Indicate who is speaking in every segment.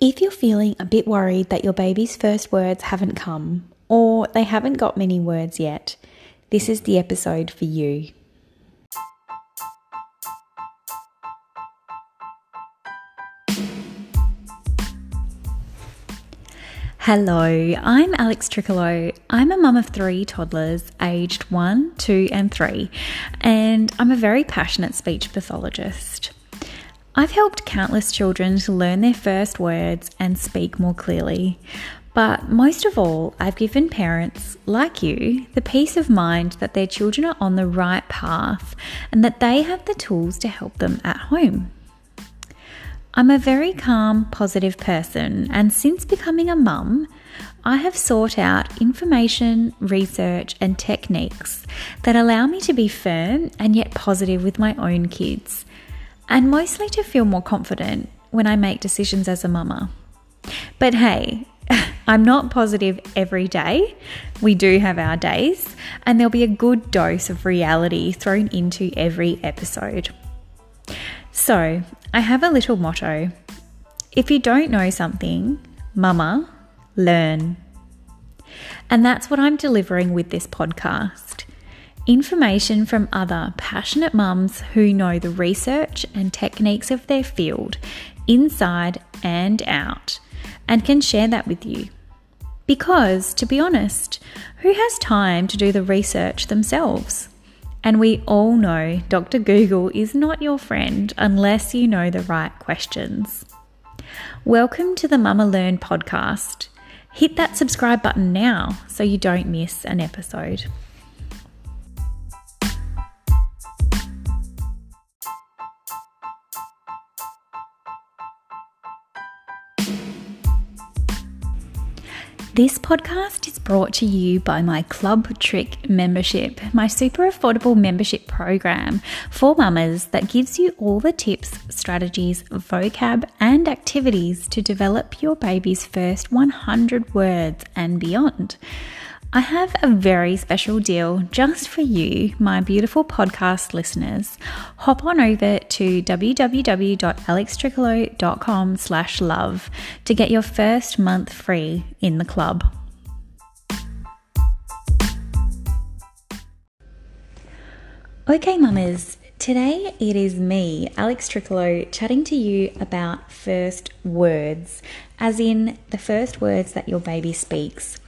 Speaker 1: If you're feeling a bit worried that your baby's first words haven't come or they haven't got many words yet, this is the episode for you. Hello, I'm Alex Tricolo. I'm a mum of three toddlers aged one, two, and three, and I'm a very passionate speech pathologist. I've helped countless children to learn their first words and speak more clearly. But most of all, I've given parents, like you, the peace of mind that their children are on the right path and that they have the tools to help them at home. I'm a very calm, positive person, and since becoming a mum, I have sought out information, research, and techniques that allow me to be firm and yet positive with my own kids and mostly to feel more confident when I make decisions as a mama. But hey, I'm not positive every day. We do have our days, and there'll be a good dose of reality thrown into every episode. So, I have a little motto if you don't know something, mama, learn. And that's what I'm delivering with this podcast information from other passionate mums who know the research and techniques of their field inside and out and can share that with you. Because, to be honest, who has time to do the research themselves? And we all know Dr. Google is not your friend unless you know the right questions. Welcome to the Mama Learn podcast. Hit that subscribe button now so you don't miss an episode. This podcast is brought to you by my Club Trick membership, my super affordable membership program for mamas that gives you all the tips, strategies, vocab, and activities to develop your baby's first 100 words and beyond. I have a very special deal just for you, my beautiful podcast listeners. Hop on over to www.alextricolo.com slash love to get your first month free in the club. Okay, mamas, today it is me, Alex Tricolo, chatting to you about first words, as in the first words that your baby speaks.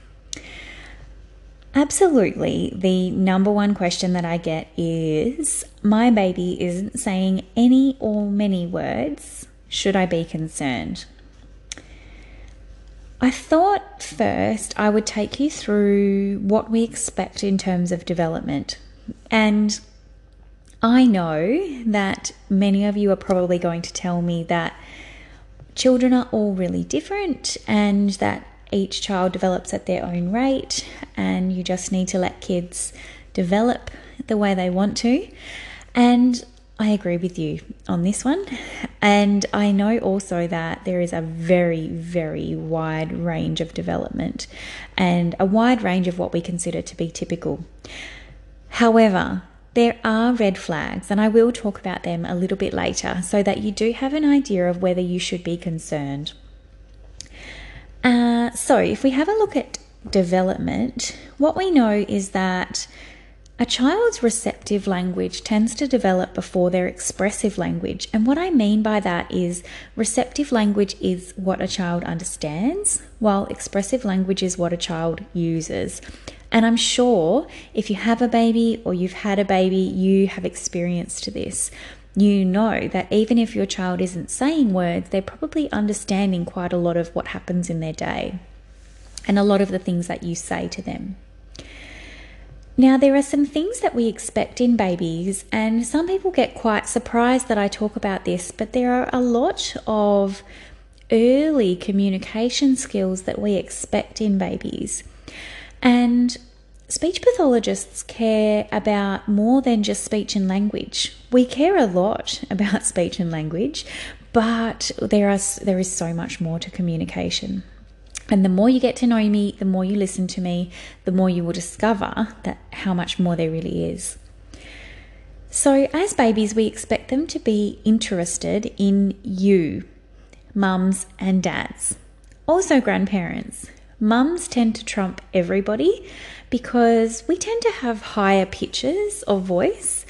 Speaker 1: Absolutely. The number one question that I get is My baby isn't saying any or many words. Should I be concerned? I thought first I would take you through what we expect in terms of development. And I know that many of you are probably going to tell me that children are all really different and that each child develops at their own rate, and you just need to let kids develop the way they want to. And I agree with you on this one. And I know also that there is a very, very wide range of development and a wide range of what we consider to be typical. However, there are red flags, and I will talk about them a little bit later so that you do have an idea of whether you should be concerned. Uh, so, if we have a look at development, what we know is that a child's receptive language tends to develop before their expressive language. And what I mean by that is receptive language is what a child understands, while expressive language is what a child uses. And I'm sure if you have a baby or you've had a baby, you have experienced this you know that even if your child isn't saying words, they're probably understanding quite a lot of what happens in their day and a lot of the things that you say to them. Now, there are some things that we expect in babies, and some people get quite surprised that I talk about this, but there are a lot of early communication skills that we expect in babies. And Speech pathologists care about more than just speech and language. We care a lot about speech and language, but there are there is so much more to communication. And the more you get to know me, the more you listen to me, the more you will discover that how much more there really is. So, as babies, we expect them to be interested in you. mums, and dads. Also, grandparents. Mums tend to trump everybody because we tend to have higher pitches of voice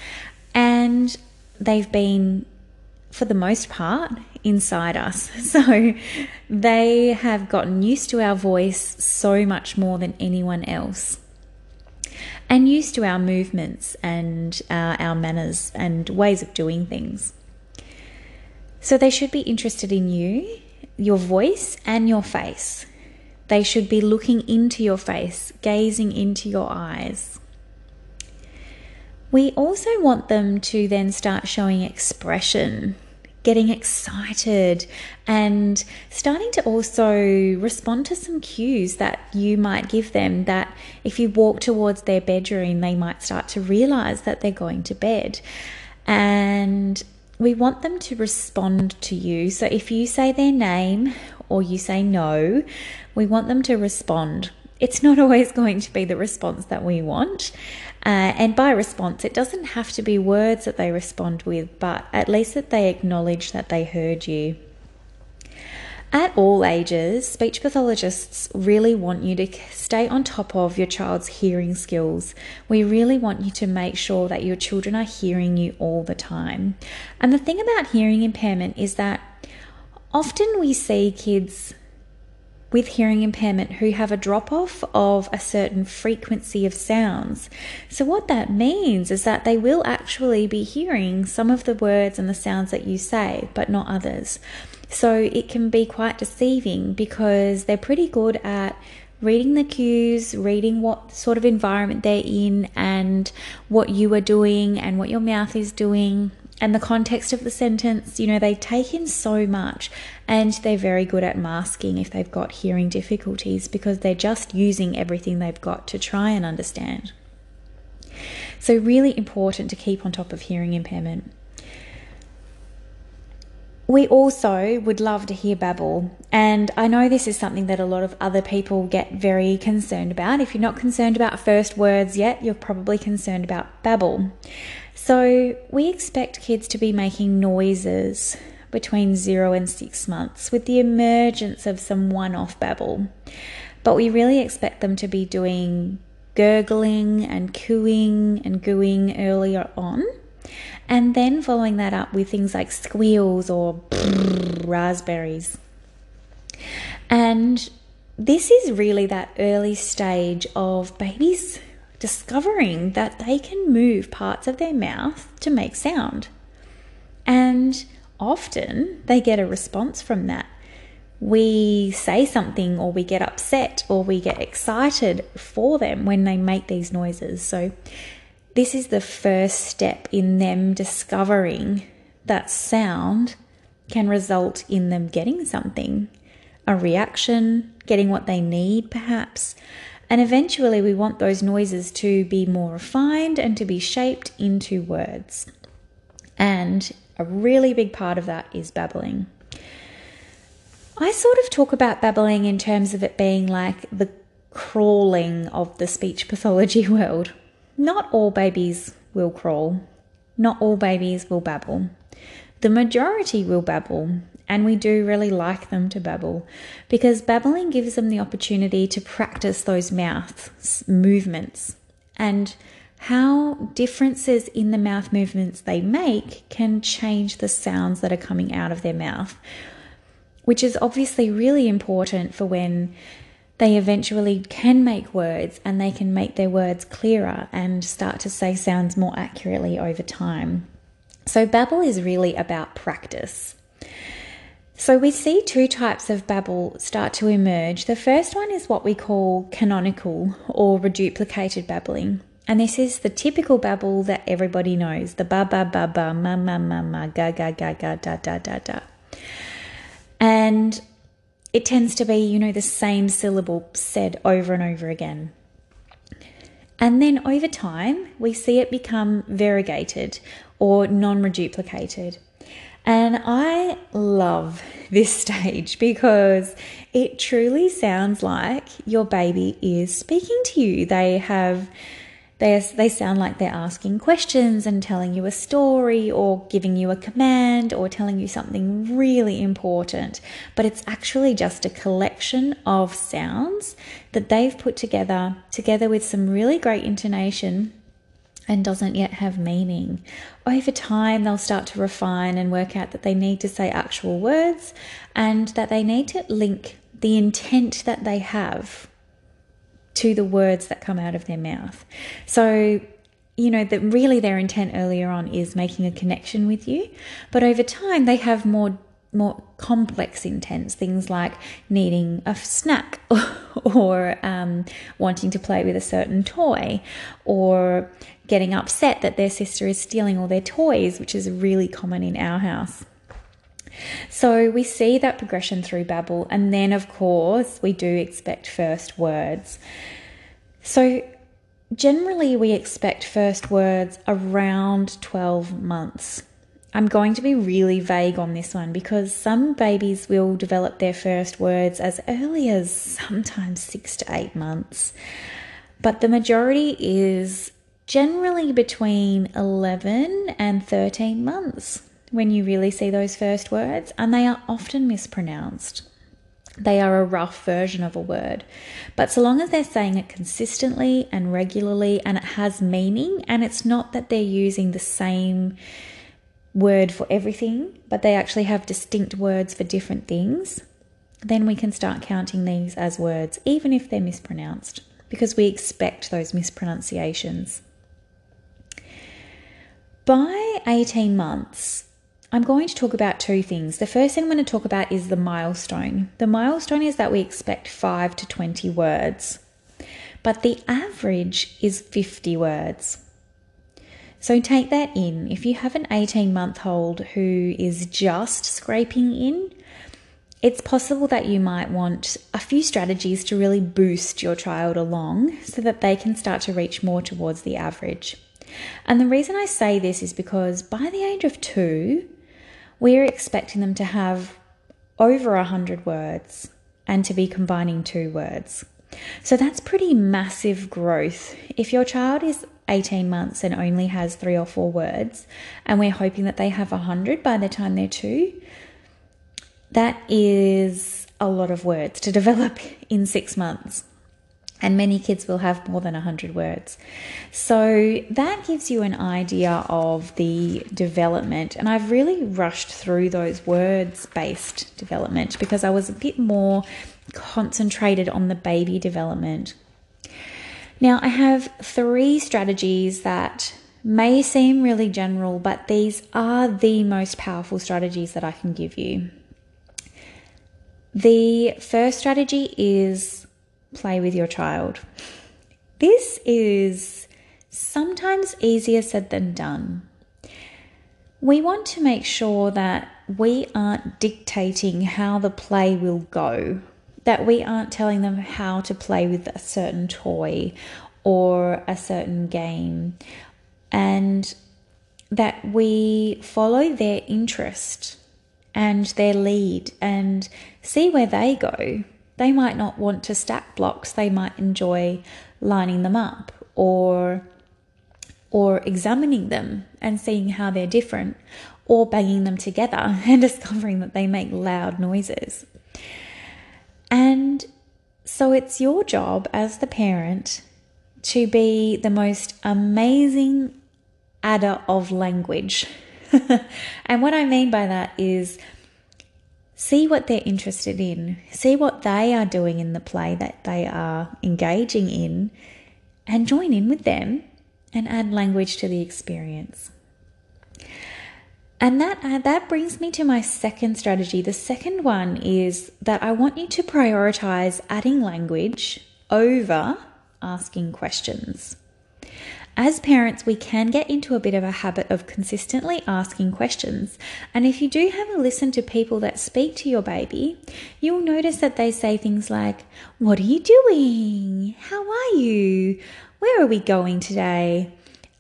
Speaker 1: and they've been, for the most part, inside us. So they have gotten used to our voice so much more than anyone else and used to our movements and uh, our manners and ways of doing things. So they should be interested in you, your voice, and your face. They should be looking into your face, gazing into your eyes. We also want them to then start showing expression getting excited and starting to also respond to some cues that you might give them that if you walk towards their bedroom they might start to realize that they're going to bed and we want them to respond to you. So if you say their name or you say no we want them to respond. It's not always going to be the response that we want. Uh, and by response, it doesn't have to be words that they respond with, but at least that they acknowledge that they heard you. At all ages, speech pathologists really want you to stay on top of your child's hearing skills. We really want you to make sure that your children are hearing you all the time. And the thing about hearing impairment is that often we see kids with hearing impairment who have a drop off of a certain frequency of sounds. So, what that means is that they will actually be hearing some of the words and the sounds that you say, but not others. So, it can be quite deceiving because they're pretty good at reading the cues, reading what sort of environment they're in, and what you are doing, and what your mouth is doing, and the context of the sentence. You know, they take in so much and they're very good at masking if they've got hearing difficulties because they're just using everything they've got to try and understand. So, really important to keep on top of hearing impairment. We also would love to hear babble, and I know this is something that a lot of other people get very concerned about. If you're not concerned about first words yet, you're probably concerned about babble. So, we expect kids to be making noises between zero and six months with the emergence of some one off babble. But we really expect them to be doing gurgling and cooing and gooing earlier on. And then following that up with things like squeals or raspberries. And this is really that early stage of babies discovering that they can move parts of their mouth to make sound. And often they get a response from that. We say something, or we get upset, or we get excited for them when they make these noises. So, this is the first step in them discovering that sound can result in them getting something a reaction, getting what they need, perhaps, and eventually, we want those noises to be more refined and to be shaped into words. And a really big part of that is babbling. I sort of talk about babbling in terms of it being like the crawling of the speech pathology world. Not all babies will crawl, not all babies will babble. The majority will babble, and we do really like them to babble because babbling gives them the opportunity to practice those mouth movements and how differences in the mouth movements they make can change the sounds that are coming out of their mouth, which is obviously really important for when they eventually can make words and they can make their words clearer and start to say sounds more accurately over time. So, babble is really about practice. So we see two types of babble start to emerge. The first one is what we call canonical or reduplicated babbling. And this is the typical babble that everybody knows the ba ba ba ba, ma ma ma ma, ga ga ga ga, da da da da. And it tends to be, you know, the same syllable said over and over again. And then over time, we see it become variegated or non reduplicated. And I love this stage because it truly sounds like your baby is speaking to you. They have They, they sound like they're asking questions and telling you a story or giving you a command or telling you something really important. But it's actually just a collection of sounds that they've put together, together with some really great intonation and doesn't yet have meaning. Over time, they'll start to refine and work out that they need to say actual words and that they need to link the intent that they have to the words that come out of their mouth. So, you know, that really their intent earlier on is making a connection with you, but over time they have more more complex intents, things like needing a snack or um, wanting to play with a certain toy or getting upset that their sister is stealing all their toys, which is really common in our house. So we see that progression through Babble, and then of course we do expect first words. So generally we expect first words around 12 months. I'm going to be really vague on this one because some babies will develop their first words as early as sometimes six to eight months. But the majority is generally between 11 and 13 months when you really see those first words, and they are often mispronounced. They are a rough version of a word. But so long as they're saying it consistently and regularly and it has meaning, and it's not that they're using the same word for everything, but they actually have distinct words for different things, then we can start counting these as words, even if they're mispronounced, because we expect those mispronunciations. By 18 months, I'm going to talk about two things. The first thing I'm going to talk about is the milestone. The milestone is that we expect 5 to 20 words, but the average is 50 words. So take that in. If you have an 18 month old who is just scraping in, it's possible that you might want a few strategies to really boost your child along so that they can start to reach more towards the average. And the reason I say this is because by the age of two, we're expecting them to have over 100 words and to be combining two words. So that's pretty massive growth. If your child is 18 months and only has three or four words, and we're hoping that they have 100 by the time they're two, that is a lot of words to develop in six months and many kids will have more than 100 words. So that gives you an idea of the development. And I've really rushed through those words based development because I was a bit more concentrated on the baby development. Now, I have three strategies that may seem really general, but these are the most powerful strategies that I can give you. The first strategy is play with your child. This is sometimes easier said than done. We want to make sure that we aren't dictating how the play will go, that we aren't telling them how to play with a certain toy or a certain game, and that we follow their interest and their lead and see where they go they might not want to stack blocks, they might enjoy lining them up or or examining them and seeing how they're different or banging them together and discovering that they make loud noises. And so it's your job as the parent to be the most amazing adder of language. and what I mean by that is see what they're interested in, see what they are doing in the play that they are engaging in, and join in with them and add language to the experience. And that uh, that brings me to my second strategy. The second one is that I want you to prioritize adding language over asking questions. As parents, we can get into a bit of a habit of consistently asking questions. And if you do have a listen to people that speak to your baby, you'll notice that they say things like, What are you doing? How are you? Where are we going today?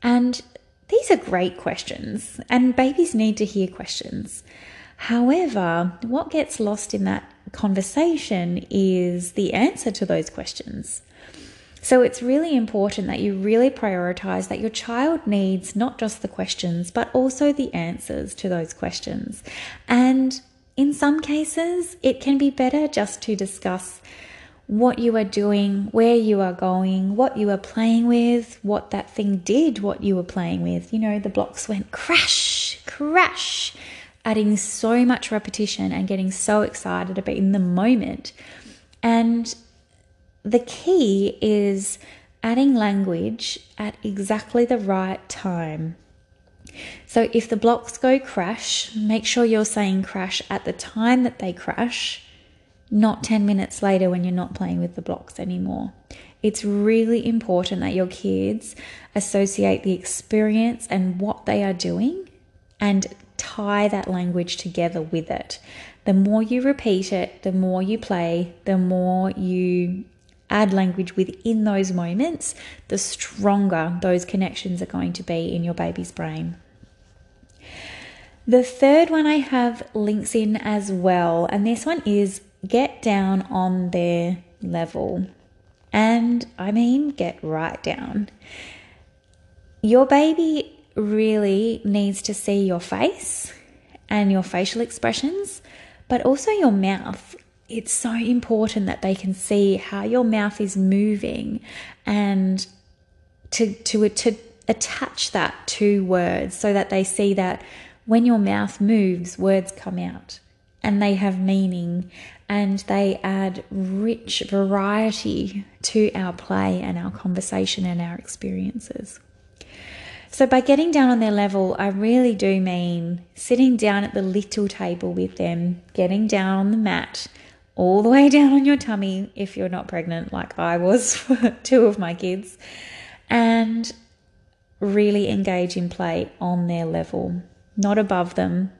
Speaker 1: And these are great questions, and babies need to hear questions. However, what gets lost in that conversation is the answer to those questions. So it's really important that you really prioritize that your child needs not just the questions, but also the answers to those questions. And in some cases, it can be better just to discuss what you are doing, where you are going, what you are playing with, what that thing did, what you were playing with. You know, the blocks went crash, crash, adding so much repetition and getting so excited about in the moment. And the key is adding language at exactly the right time. So if the blocks go crash, make sure you're saying crash at the time that they crash, not 10 minutes later when you're not playing with the blocks anymore. It's really important that your kids associate the experience and what they are doing and tie that language together with it. The more you repeat it, the more you play, the more you add language within those moments, the stronger those connections are going to be in your baby's brain. The third one I have links in as well, and this one is get down on their level. And I mean, get right down. Your baby really needs to see your face and your facial expressions, but also your mouth it's so important that they can see how your mouth is moving and to to to attach that to words so that they see that when your mouth moves words come out and they have meaning and they add rich variety to our play and our conversation and our experiences. So, by getting down on their level, I really do mean sitting down at the little table with them, getting down on the mat, all the way down on your tummy if you're not pregnant, like I was for two of my kids, and really engage in play on their level, not above them,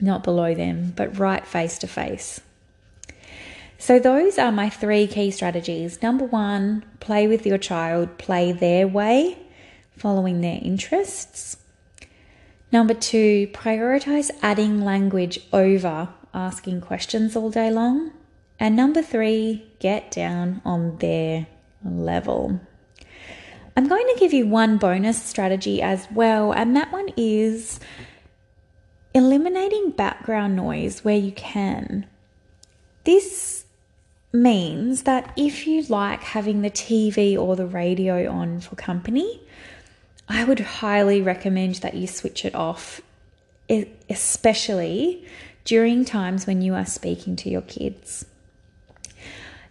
Speaker 1: not below them, but right face to face. So, those are my three key strategies. Number one, play with your child, play their way, following their interests. Number two, prioritize adding language over asking questions all day long. And number three, get down on their level. I'm going to give you one bonus strategy as well, and that one is eliminating background noise where you can. This means that if you like having the TV or the radio on for company, I would highly recommend that you switch it off, especially during times when you are speaking to your kids.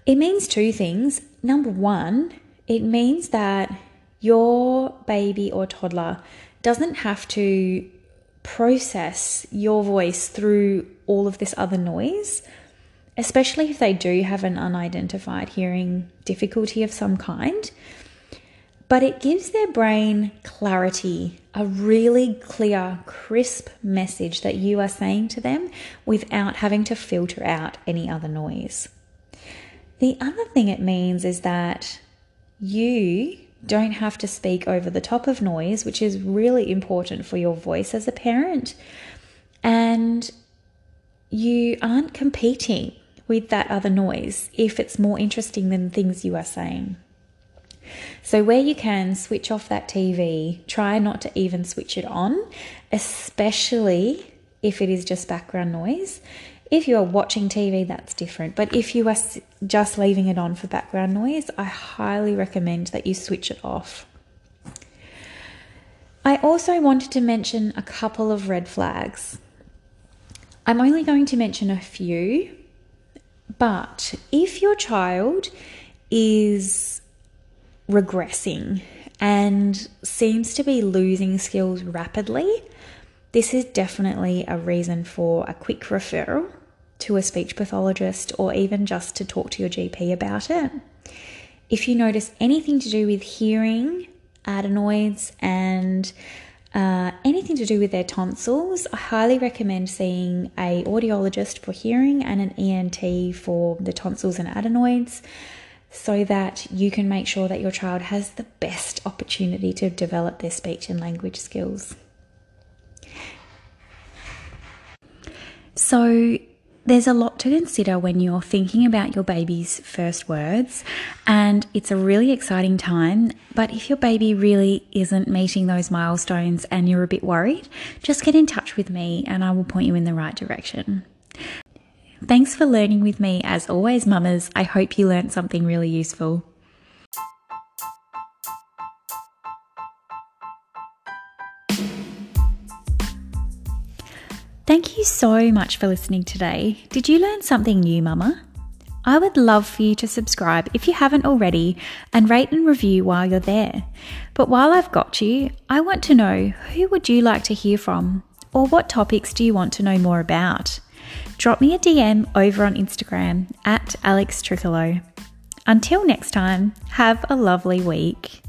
Speaker 1: It means two things. Number one, it means that your baby or toddler doesn't have to process your voice through all of this other noise, especially if they do have an unidentified hearing difficulty of some kind. But it gives their brain clarity, a really clear, crisp message that you are saying to them without having to filter out any other noise. The other thing it means is that you don't have to speak over the top of noise, which is really important for your voice as a parent. And you aren't competing with that other noise if it's more interesting than things you are saying. So, where you can switch off that TV, try not to even switch it on, especially if it is just background noise. If you are watching TV, that's different. But if you are just leaving it on for background noise, I highly recommend that you switch it off. I also wanted to mention a couple of red flags. I'm only going to mention a few, but if your child is regressing and seems to be losing skills rapidly, this is definitely a reason for a quick referral to a speech pathologist or even just to talk to your GP about it. If you notice anything to do with hearing, adenoids, and uh, anything to do with their tonsils, I highly recommend seeing a audiologist for hearing and an ENT for the tonsils and adenoids so that you can make sure that your child has the best opportunity to develop their speech and language skills. So, there's a lot to consider when you're thinking about your baby's first words, and it's a really exciting time. But if your baby really isn't meeting those milestones and you're a bit worried, just get in touch with me and I will point you in the right direction. Thanks for learning with me. As always, mamas, I hope you learned something really useful. Thank you so much for listening today. Did you learn something new, Mama? I would love for you to subscribe if you haven't already and rate and review while you're there. But while I've got you, I want to know who would you like to hear from or what topics do you want to know more about? Drop me a DM over on Instagram at Alex Tricolo. Until next time, have a lovely week.